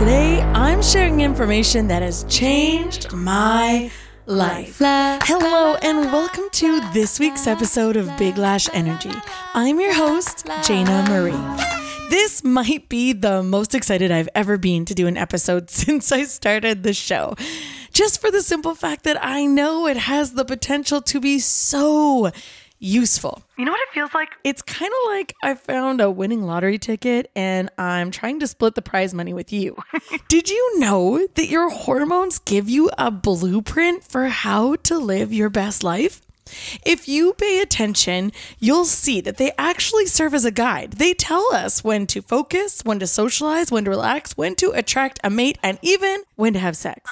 Today, I'm sharing information that has changed my life. Hello, and welcome to this week's episode of Big Lash Energy. I'm your host, Jayna Marie. This might be the most excited I've ever been to do an episode since I started the show. Just for the simple fact that I know it has the potential to be so useful. You know what it feels like? It's kind of like I found a winning lottery ticket and I'm trying to split the prize money with you. Did you know that your hormones give you a blueprint for how to live your best life? If you pay attention, you'll see that they actually serve as a guide. They tell us when to focus, when to socialize, when to relax, when to attract a mate, and even when to have sex.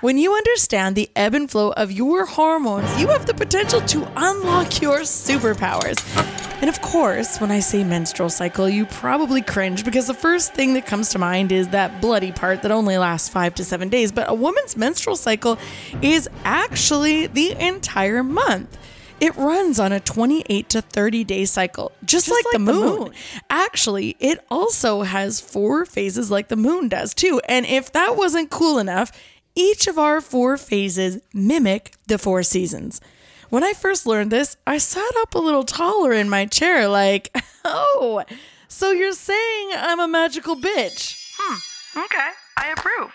When you understand the ebb and flow of your hormones, you have the potential to unlock your superpowers. And of course, when I say menstrual cycle, you probably cringe because the first thing that comes to mind is that bloody part that only lasts five to seven days. But a woman's menstrual cycle is actually the entire month. It runs on a 28 to 30 day cycle, just, like, the, moon. Actually, it also has four phases like the moon does too. And if that wasn't cool enough, each of our four phases mimic the four seasons. When I first learned this, I sat up a little taller in my chair, like, oh, so you're saying I'm a magical bitch? Hmm, okay, I approve.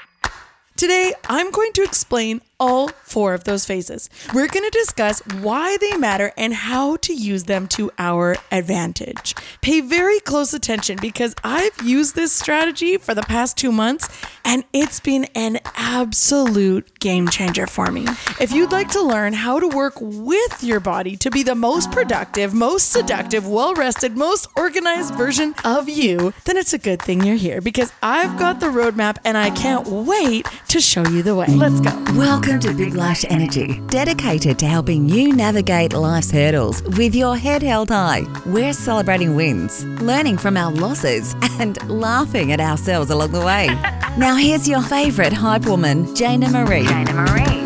Today, I'm going to explain all four of those phases. We're going to discuss why they matter and how to use them to our advantage. Pay very close attention because I've used this strategy for the past two months and it's been an absolute game changer for me. If you'd like to learn how to work with your body to be the most productive, most seductive, well rested, most organized version of you, then it's a good thing you're here because I've got the roadmap and I can't wait to show you the way. Let's go. Welcome to Big Lash Energy, dedicated to helping you navigate life's hurdles with your head held high. We're celebrating wins, learning from our losses, and laughing at ourselves along the way. now, here's your favorite hype woman, Jayna Marie. Jayna Marie.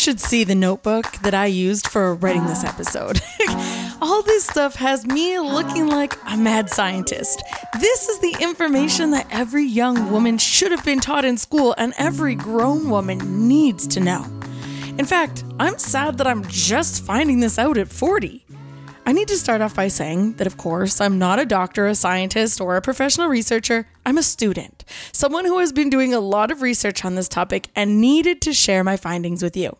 Should see the notebook that I used for writing this episode. All this stuff has me looking like a mad scientist. This is the information that every young woman should have been taught in school and every grown woman needs to know. In fact, I'm sad that I'm just finding this out at 40. I need to start off by saying that, of course, I'm not a doctor, a scientist, or a professional researcher. I'm a student, someone who has been doing a lot of research on this topic and needed to share my findings with you.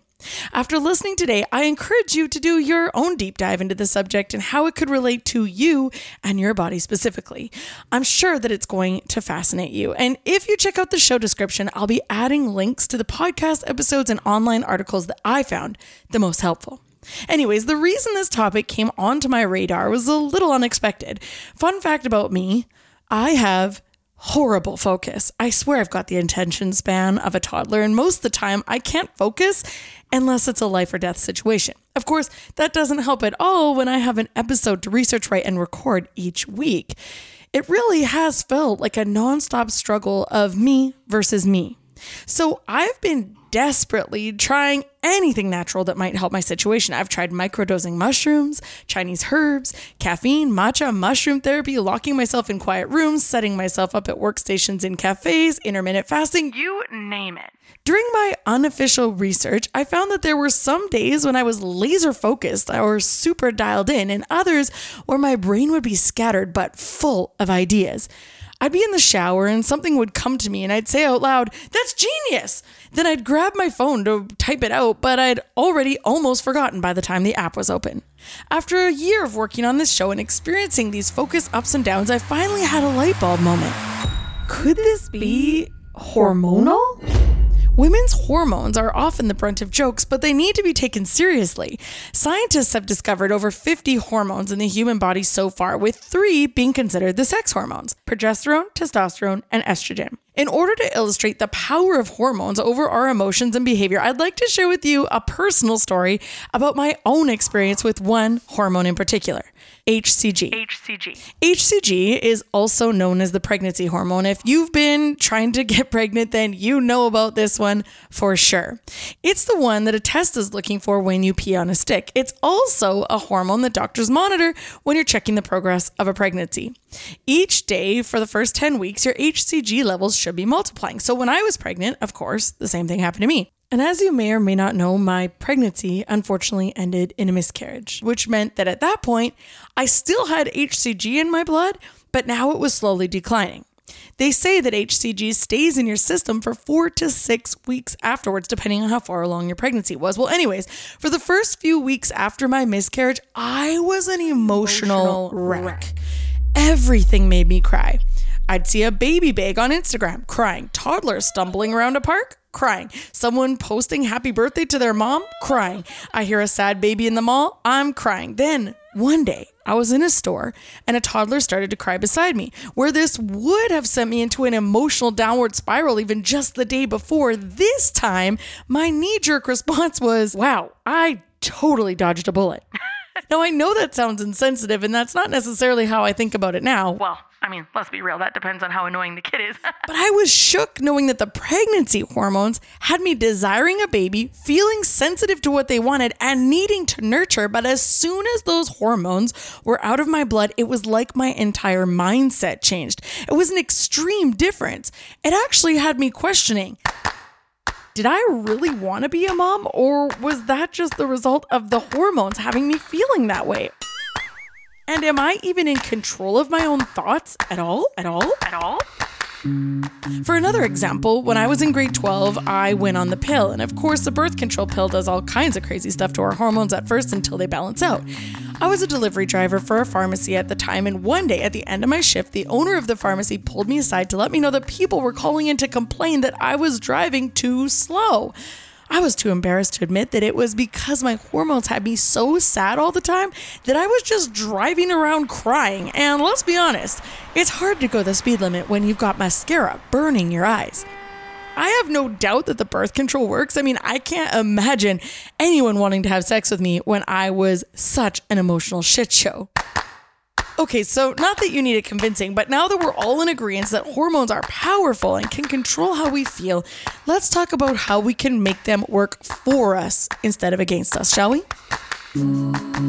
After listening today, I encourage you to do your own deep dive into the subject and how it could relate to you and your body specifically. I'm sure that it's going to fascinate you. And if you check out the show description, I'll be adding links to the podcast episodes and online articles that I found the most helpful. Anyways, the reason this topic came onto my radar was a little unexpected. Fun fact about me I have horrible focus. I swear I've got the attention span of a toddler, and most of the time I can't focus unless it's a life or death situation. Of course, that doesn't help at all when I have an episode to research, write, and record each week. It really has felt like a nonstop struggle of me versus me. So I've been desperately trying anything natural that might help my situation. I've tried microdosing mushrooms, Chinese herbs, caffeine, matcha, mushroom therapy, locking myself in quiet rooms, setting myself up at workstations in cafes, intermittent fasting, you name it. During my unofficial research, I found that there were some days when I was laser focused or super dialed in, and others where my brain would be scattered but full of ideas. I'd be in the shower and something would come to me and I'd say out loud, That's genius! Then I'd grab my phone to type it out, but I'd already almost forgotten by the time the app was open. After a year of working on this show and experiencing these focus ups and downs, I finally had a light bulb moment. Could this be hormonal? Women's hormones are often the brunt of jokes, but they need to be taken seriously. Scientists have discovered over 50 hormones in the human body so far, with three being considered the sex hormones progesterone, testosterone, and estrogen. In order to illustrate the power of hormones over our emotions and behavior, I'd like to share with you a personal story about my own experience with one hormone in particular. HCG. HCG. HCG is also known as the pregnancy hormone. If you've been trying to get pregnant, then you know about this one for sure. It's the one that a test is looking for when you pee on a stick. It's also a hormone that doctors monitor when you're checking the progress of a pregnancy. Each day for the first 10 weeks, your HCG levels should be multiplying. So when I was pregnant, of course, the same thing happened to me. And as you may or may not know, my pregnancy unfortunately ended in a miscarriage, which meant that at that point, I still had HCG in my blood, but now it was slowly declining. They say that HCG stays in your system for four to six weeks afterwards, depending on how far along your pregnancy was. Well, anyways, for the first few weeks after my miscarriage, I was an emotional, emotional wreck. wreck. Everything made me cry. I'd see a baby bag on Instagram crying, toddlers stumbling around a park crying. Someone posting happy birthday to their mom, crying. I hear a sad baby in the mall, I'm crying. Then one day, I was in a store and a toddler started to cry beside me. Where this would have sent me into an emotional downward spiral even just the day before, this time my knee jerk response was, wow, I totally dodged a bullet. now, I know that sounds insensitive, and that's not necessarily how I think about it now. Well, I mean, let's be real, that depends on how annoying the kid is. but I was shook knowing that the pregnancy hormones had me desiring a baby, feeling sensitive to what they wanted, and needing to nurture. But as soon as those hormones were out of my blood, it was like my entire mindset changed. It was an extreme difference. It actually had me questioning did I really want to be a mom, or was that just the result of the hormones having me feeling that way? And am I even in control of my own thoughts at all? At all? At all? For another example, when I was in grade 12, I went on the pill. And of course, the birth control pill does all kinds of crazy stuff to our hormones at first until they balance out. I was a delivery driver for a pharmacy at the time, and one day at the end of my shift, the owner of the pharmacy pulled me aside to let me know that people were calling in to complain that I was driving too slow. I was too embarrassed to admit that it was because my hormones had me so sad all the time that I was just driving around crying. And let's be honest, it's hard to go the speed limit when you've got mascara burning your eyes. I have no doubt that the birth control works. I mean, I can't imagine anyone wanting to have sex with me when I was such an emotional shit show. Okay, so not that you need it convincing, but now that we're all in agreement that hormones are powerful and can control how we feel, let's talk about how we can make them work for us instead of against us, shall we?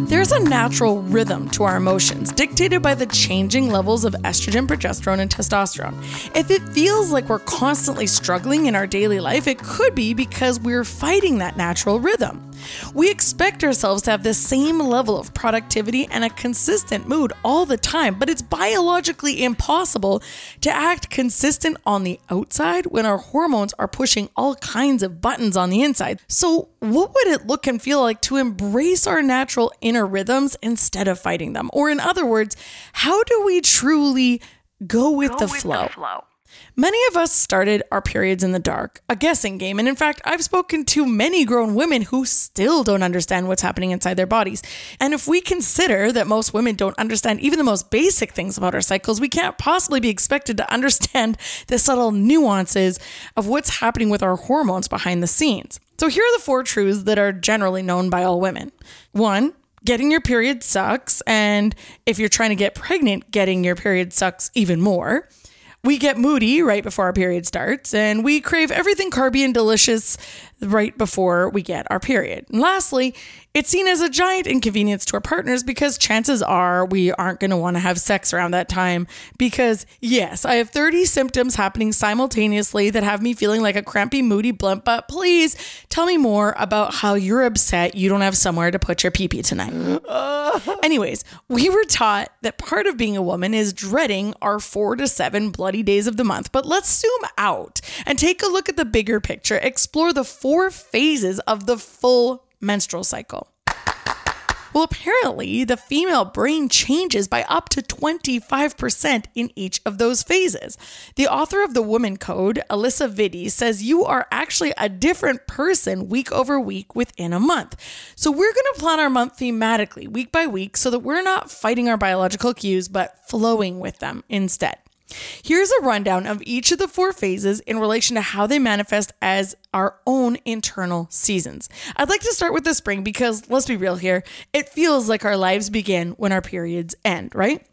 There's a natural rhythm to our emotions, dictated by the changing levels of estrogen, progesterone, and testosterone. If it feels like we're constantly struggling in our daily life, it could be because we're fighting that natural rhythm. We expect ourselves to have the same level of productivity and a consistent mood all the time, but it's biologically impossible to act consistent on the outside when our hormones are pushing all kinds of buttons on the inside. So, what would it look and feel like to embrace our natural inner rhythms instead of fighting them? Or, in other words, how do we truly go with, go the, with flow? the flow? Many of us started our periods in the dark, a guessing game. And in fact, I've spoken to many grown women who still don't understand what's happening inside their bodies. And if we consider that most women don't understand even the most basic things about our cycles, we can't possibly be expected to understand the subtle nuances of what's happening with our hormones behind the scenes. So here are the four truths that are generally known by all women. One, getting your period sucks. And if you're trying to get pregnant, getting your period sucks even more. We get moody right before our period starts, and we crave everything carby and delicious right before we get our period. And lastly, it's seen as a giant inconvenience to our partners because chances are we aren't going to want to have sex around that time. Because, yes, I have 30 symptoms happening simultaneously that have me feeling like a crampy, moody blimp. But please tell me more about how you're upset you don't have somewhere to put your pee pee tonight. Anyways, we were taught that part of being a woman is dreading our four to seven bloody days of the month. But let's zoom out and take a look at the bigger picture, explore the four phases of the full menstrual cycle. Well, apparently, the female brain changes by up to 25% in each of those phases. The author of the Woman Code, Alisa Vitti, says you are actually a different person week over week within a month. So, we're going to plan our month thematically, week by week, so that we're not fighting our biological cues, but flowing with them instead. Here's a rundown of each of the four phases in relation to how they manifest as our own internal seasons. I'd like to start with the spring because let's be real here, it feels like our lives begin when our periods end, right?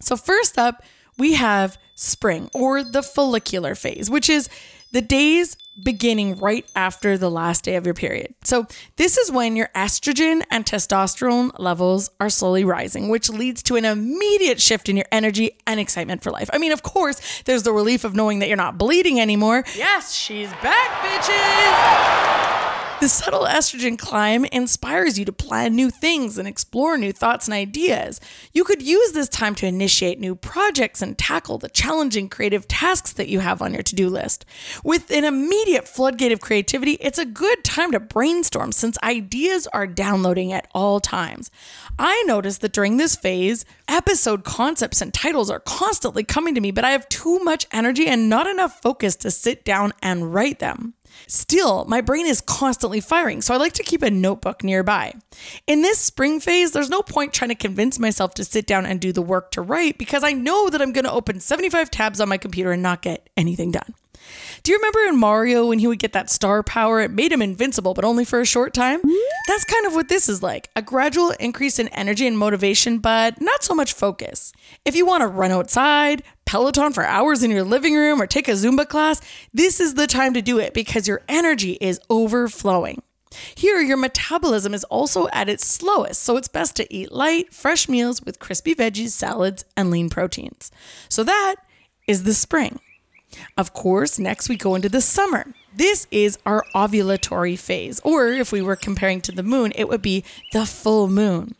So, first up, we have spring or the follicular phase, which is the days beginning right after the last day of your period. So, this is when your estrogen and testosterone levels are slowly rising, which leads to an immediate shift in your energy and excitement for life. I mean, of course, there's the relief of knowing that you're not bleeding anymore. Yes, she's back, bitches! The subtle estrogen climb inspires you to plan new things and explore new thoughts and ideas. You could use this time to initiate new projects and tackle the challenging creative tasks that you have on your to do list. With an immediate floodgate of creativity, it's a good time to brainstorm since ideas are downloading at all times. I noticed that during this phase, episode concepts and titles are constantly coming to me, but I have too much energy and not enough focus to sit down and write them. Still, my brain is constantly firing, so I like to keep a notebook nearby. In this spring phase, there's no point trying to convince myself to sit down and do the work to write because I know that I'm going to open 75 tabs on my computer and not get anything done. Do you remember in Mario when he would get that star power? It made him invincible, but only for a short time? That's kind of what this is like a gradual increase in energy and motivation, but not so much focus. If you want to run outside, Peloton for hours in your living room, or take a Zumba class, this is the time to do it because your energy is overflowing. Here, your metabolism is also at its slowest, so it's best to eat light, fresh meals with crispy veggies, salads, and lean proteins. So that is the spring. Of course, next we go into the summer. This is our ovulatory phase, or if we were comparing to the moon, it would be the full moon.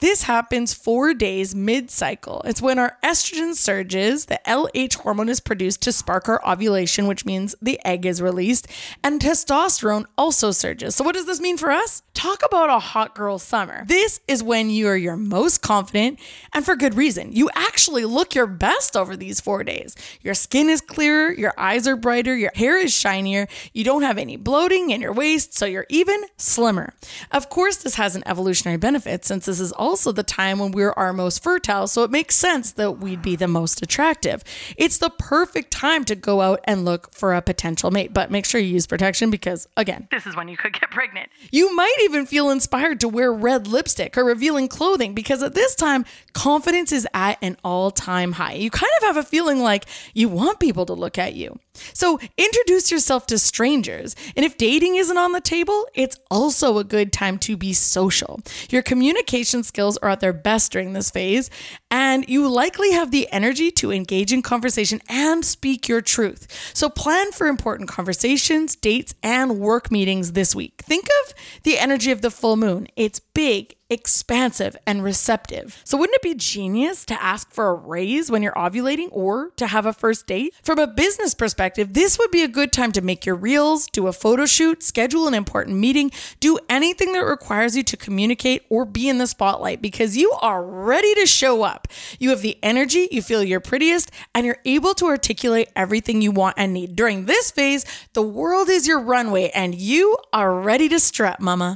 This happens four days mid cycle. It's when our estrogen surges, the LH hormone is produced to spark our ovulation, which means the egg is released, and testosterone also surges. So, what does this mean for us? Talk about a hot girl summer. This is when you are your most confident, and for good reason. You actually look your best over these four days. Your skin is clearer, your eyes are brighter, your hair is shinier, you don't have any bloating in your waist, so you're even slimmer. Of course, this has an evolutionary benefit since this is also the time when we're our most fertile, so it makes sense that we'd be the most attractive. It's the perfect time to go out and look for a potential mate, but make sure you use protection because, again, This is when you could get pregnant. you might even feel inspired to wear red lipstick or revealing clothing because at this time, confidence is at an all time high. You kind of have a feeling like you want people to look at you. So introduce yourself to strangers. And if dating isn't on the table, it's also a good time to be social. Your communication skills are at their best during this phase, and you likely have the energy to engage in conversation and speak your truth. So plan for important conversations, dates, and work meetings this week. Think of the energy of the full moon. It's big, expansive, and receptive. So, wouldn't it be genius to ask for a raise when you're ovulating or to have a first date? From a business perspective, this would be a good time to make your reels, do a photo shoot, schedule an important meeting, do anything that requires you to communicate or be in the spotlight because you are ready to show up. You have the energy, you feel your prettiest, and you're able to articulate everything you want and need. During this phase, the world is your runway and you are ready to strut, mama.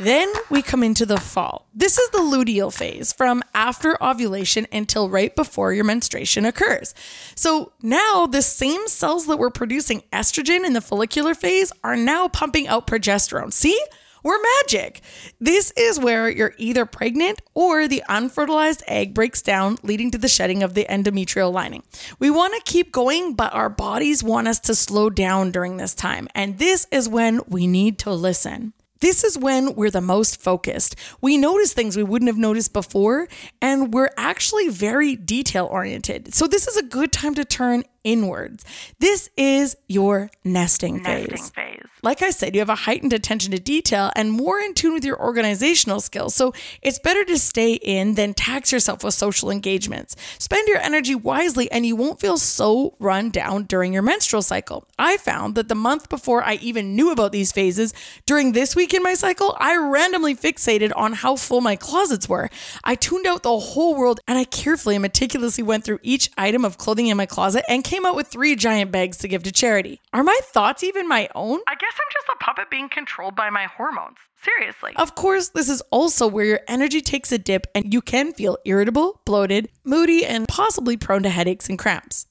Then we come into the fall. This is the luteal phase from after ovulation until right before your menstruation occurs. So now the same cells that were producing estrogen in the follicular phase are now pumping out progesterone. See? We're magic. This is where you're either pregnant or the unfertilized egg breaks down, leading to the shedding of the endometrial lining. We want to keep going, but our bodies want us to slow down during this time. And this is when we need to listen. This is when we're the most focused. We notice things we wouldn't have noticed before, and we're actually very detail oriented. So, this is a good time to turn inwards. This is your nesting, Nesting phase. phase. Like I said, you have a heightened attention to detail and more in tune with your organizational skills. So it's better to stay in than tax yourself with social engagements. Spend your energy wisely and you won't feel so run down during your menstrual cycle. I found that the month before I even knew about these phases, during this week in my cycle, I randomly fixated on how full my closets were. I tuned out the whole world and I carefully and meticulously went through each item of clothing in my closet and came out with three giant bags to give to charity. Are my thoughts even my own? I guess I'm just a puppet being controlled by my hormones. Seriously. Of course, this is also where your energy takes a dip and you can feel irritable, bloated, moody, and possibly prone to headaches and cramps.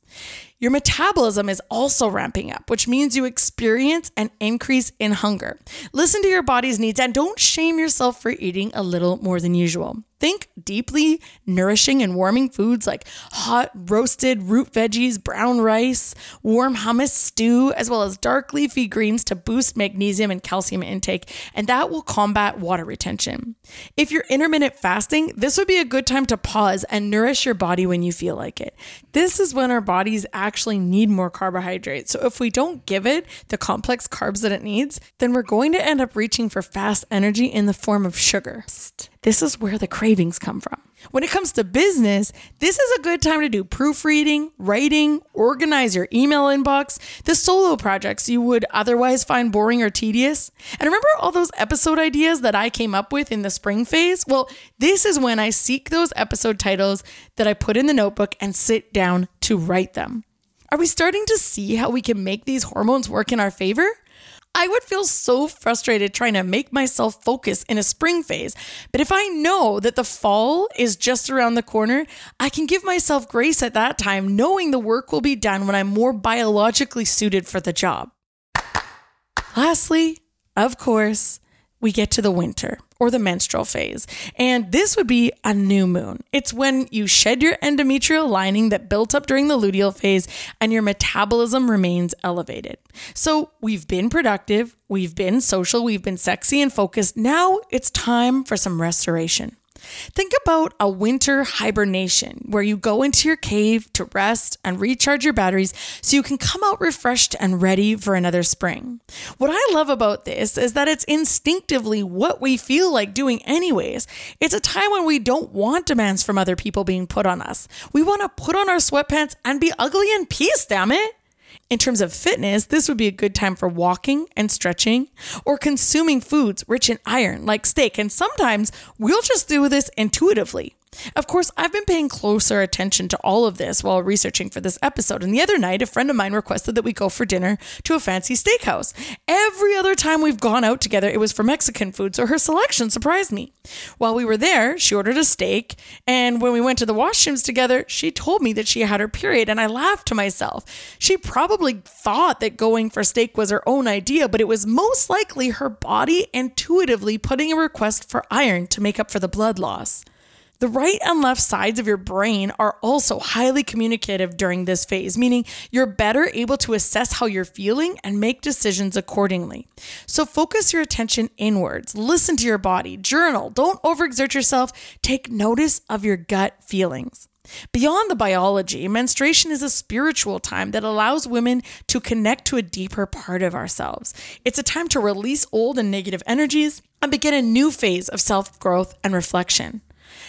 Your metabolism is also ramping up, which means you experience an increase in hunger. Listen to your body's needs and don't shame yourself for eating a little more than usual. Think deeply nourishing and warming foods like hot roasted root veggies, brown rice, warm hummus stew, as well as dark leafy greens to boost magnesium and calcium intake, and that will combat water retention. If you're intermittent fasting, this would be a good time to pause and nourish your body when you feel like it. This is when our bodies actually need more carbohydrates. So if we don't give it the complex carbs that it needs, then we're going to end up reaching for fast energy in the form of sugar. This is where the cravings come from. When it comes to business, this is a good time to do proofreading, writing, organize your email inbox, the solo projects you would otherwise find boring or tedious. And remember all those episode ideas that I came up with in the spring phase? Well, this is when I seek those episode titles that I put in the notebook and sit down to write them. Are we starting to see how we can make these hormones work in our favor? I would feel so frustrated trying to make myself focus in a spring phase. But if I know that the fall is just around the corner, I can give myself grace at that time, knowing the work will be done when I'm more biologically suited for the job. Lastly, of course, we get to the winter or the menstrual phase. And this would be a new moon. It's when you shed your endometrial lining that built up during the luteal phase and your metabolism remains elevated. So we've been productive, we've been social, we've been sexy and focused. Now it's time for some restoration. Think about a winter hibernation where you go into your cave to rest and recharge your batteries so you can come out refreshed and ready for another spring. What I love about this is that it's instinctively what we feel like doing, anyways. It's a time when we don't want demands from other people being put on us. We want to put on our sweatpants and be ugly in peace, damn it. In terms of fitness, this would be a good time for walking and stretching or consuming foods rich in iron like steak. And sometimes we'll just do this intuitively. Of course, I've been paying closer attention to all of this while researching for this episode. And the other night, a friend of mine requested that we go for dinner to a fancy steakhouse. Every other time we've gone out together, it was for Mexican food, so her selection surprised me. While we were there, she ordered a steak. And when we went to the washrooms together, she told me that she had her period. And I laughed to myself. She probably thought that going for steak was her own idea, but it was most likely her body intuitively putting a request for iron to make up for the blood loss. The right and left sides of your brain are also highly communicative during this phase, meaning you're better able to assess how you're feeling and make decisions accordingly. So focus your attention inwards, listen to your body, journal, don't overexert yourself, take notice of your gut feelings. Beyond the biology, menstruation is a spiritual time that allows women to connect to a deeper part of ourselves. It's a time to release old and negative energies and begin a new phase of self growth and reflection.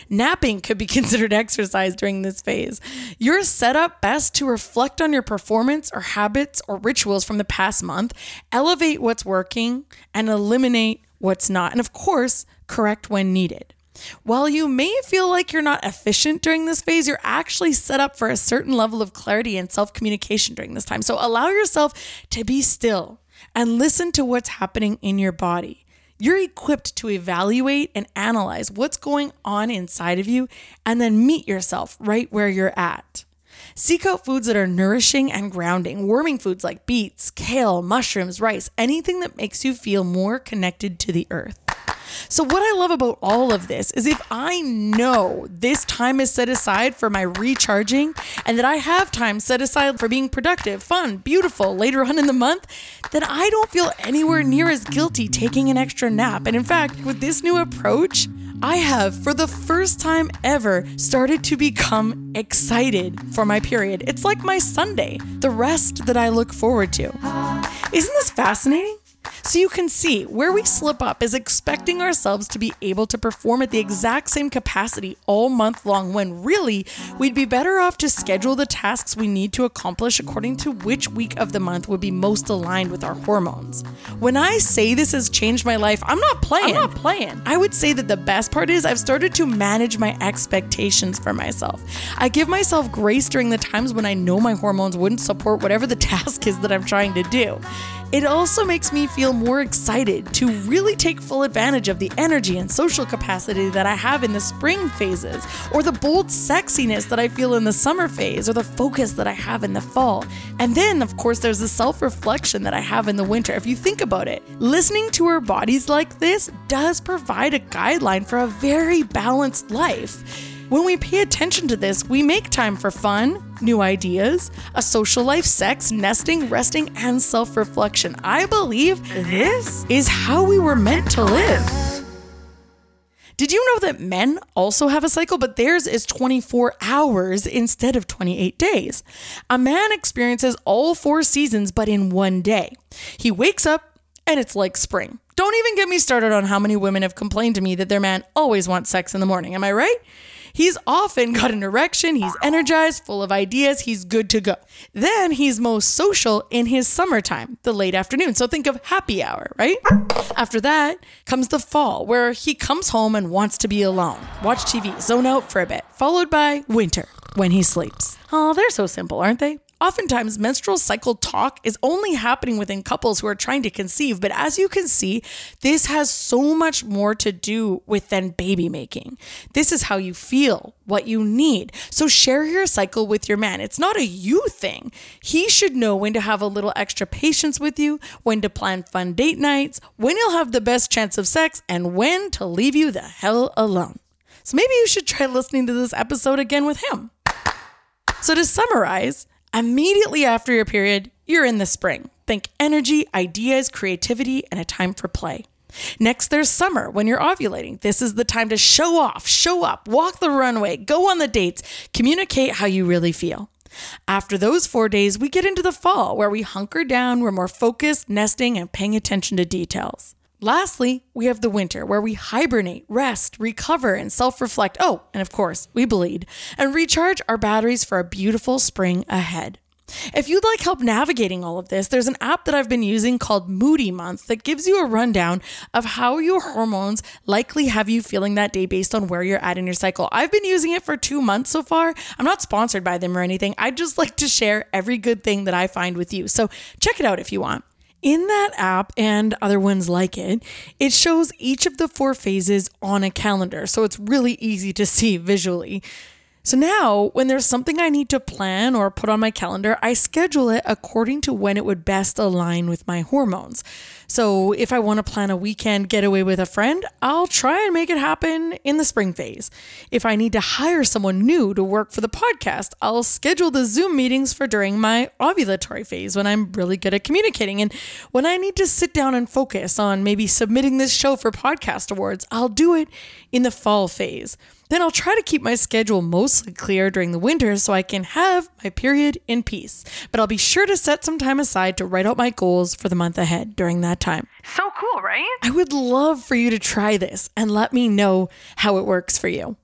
Napping could be considered exercise during this phase. You're set up best to reflect on your performance or habits or rituals from the past month, elevate what's working, and eliminate what's not. And of course, correct when needed. While you may feel like you're not efficient during this phase, you're actually set up for a certain level of clarity and self communication during this time. So allow yourself to be still and listen to what's happening in your body. You're equipped to evaluate and analyze what's going on inside of you and then meet yourself right where you're at. Seek out foods that are nourishing and grounding, warming foods like beets, kale, mushrooms, rice, anything that makes you feel more connected to the earth. So, what I love about all of this is if I know this time is set aside for my recharging and that I have time set aside for being productive, fun, beautiful later on in the month, then I don't feel anywhere near as guilty taking an extra nap. And in fact, with this new approach, I have, for the first time ever, started to become excited for my period. It's like my Sunday, the rest that I look forward to. Isn't this fascinating? So you can see where we slip up is expecting ourselves to be able to perform at the exact same capacity all month long when really we'd be better off to schedule the tasks we need to accomplish according to which week of the month would be most aligned with our hormones. When I say this has changed my life, I'm not playing. I'm not playing. I would say that the best part is I've started to manage my expectations for myself. I give myself grace during the times when I know my hormones wouldn't support whatever the task is that I'm trying to do. It also makes me feel more excited to really take full advantage of the energy and social capacity that I have in the spring phases, or the bold sexiness that I feel in the summer phase, or the focus that I have in the fall. And then, of course, there's the self reflection that I have in the winter. If you think about it, listening to our bodies like this does provide a guideline for a very balanced life. When we pay attention to this, we make time for fun, new ideas, a social life, sex, nesting, resting, and self reflection. I believe this is how we were meant to live. Did you know that men also have a cycle, but theirs is 24 hours instead of 28 days? A man experiences all four seasons, but in one day. He wakes up and it's like spring. Don't even get me started on how many women have complained to me that their man always wants sex in the morning. Am I right? He's often got an erection, he's energized, full of ideas, he's good to go. Then he's most social in his summertime, the late afternoon. So think of happy hour, right? After that comes the fall, where he comes home and wants to be alone, watch TV, zone out for a bit, followed by winter, when he sleeps. Oh, they're so simple, aren't they? Oftentimes, menstrual cycle talk is only happening within couples who are trying to conceive, but as you can see, this has so much more to do with than baby making. This is how you feel, what you need. So share your cycle with your man. It's not a you thing. He should know when to have a little extra patience with you, when to plan fun date nights, when you'll have the best chance of sex, and when to leave you the hell alone. So maybe you should try listening to this episode again with him. So to summarize, Immediately after your period, you're in the spring. Think energy, ideas, creativity, and a time for play. Next, there's summer when you're ovulating. This is the time to show off, show up, walk the runway, go on the dates, communicate how you really feel. After those four days, we get into the fall where we hunker down, we're more focused, nesting, and paying attention to details. Lastly, we have the winter where we hibernate, rest, recover, and self reflect. Oh, and of course, we bleed and recharge our batteries for a beautiful spring ahead. If you'd like help navigating all of this, there's an app that I've been using called Moody Month that gives you a rundown of how your hormones likely have you feeling that day based on where you're at in your cycle. I've been using it for two months so far. I'm not sponsored by them or anything. I just like to share every good thing that I find with you. So check it out if you want. In that app and other ones like it, it shows each of the four phases on a calendar, so it's really easy to see visually. So now, when there's something I need to plan or put on my calendar, I schedule it according to when it would best align with my hormones. So if I want to plan a weekend getaway with a friend, I'll try and make it happen in the spring phase. If I need to hire someone new to work for the podcast, I'll schedule the Zoom meetings for during my ovulatory phase when I'm really good at communicating. And when I need to sit down and focus on maybe submitting this show for podcast awards, I'll do it in the fall phase. Then I'll try to keep my schedule mostly clear during the winter so I can have my period in peace. But I'll be sure to set some time aside to write out my goals for the month ahead during that time. So cool, right? I would love for you to try this and let me know how it works for you.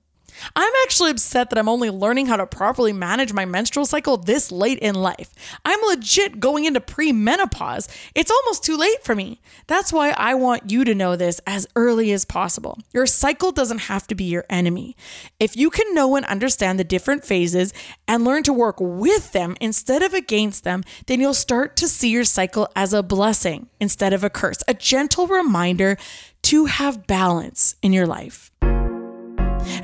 I'm actually upset that I'm only learning how to properly manage my menstrual cycle this late in life. I'm legit going into premenopause. It's almost too late for me. That's why I want you to know this as early as possible. Your cycle doesn't have to be your enemy. If you can know and understand the different phases and learn to work with them instead of against them, then you'll start to see your cycle as a blessing instead of a curse, a gentle reminder to have balance in your life.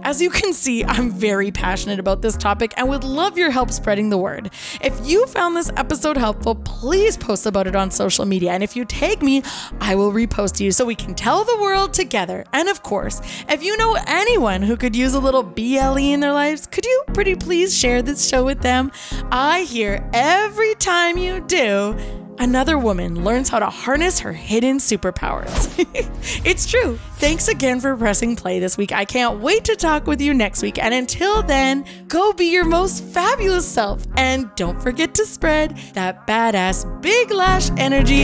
As you can see, I'm very passionate about this topic and would love your help spreading the word. If you found this episode helpful, please post about it on social media. And if you tag me, I will repost to you so we can tell the world together. And of course, if you know anyone who could use a little BLE in their lives, could you pretty please share this show with them? I hear every time you do another woman learns how to harness her hidden superpowers. it's true. Thanks again for pressing play this week. I can't wait to talk with you next week. And until then, go be your most fabulous self. And don't forget to spread that badass big lash energy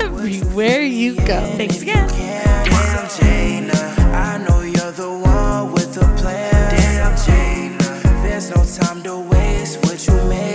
everywhere you go. Thanks again. time to waste what you make.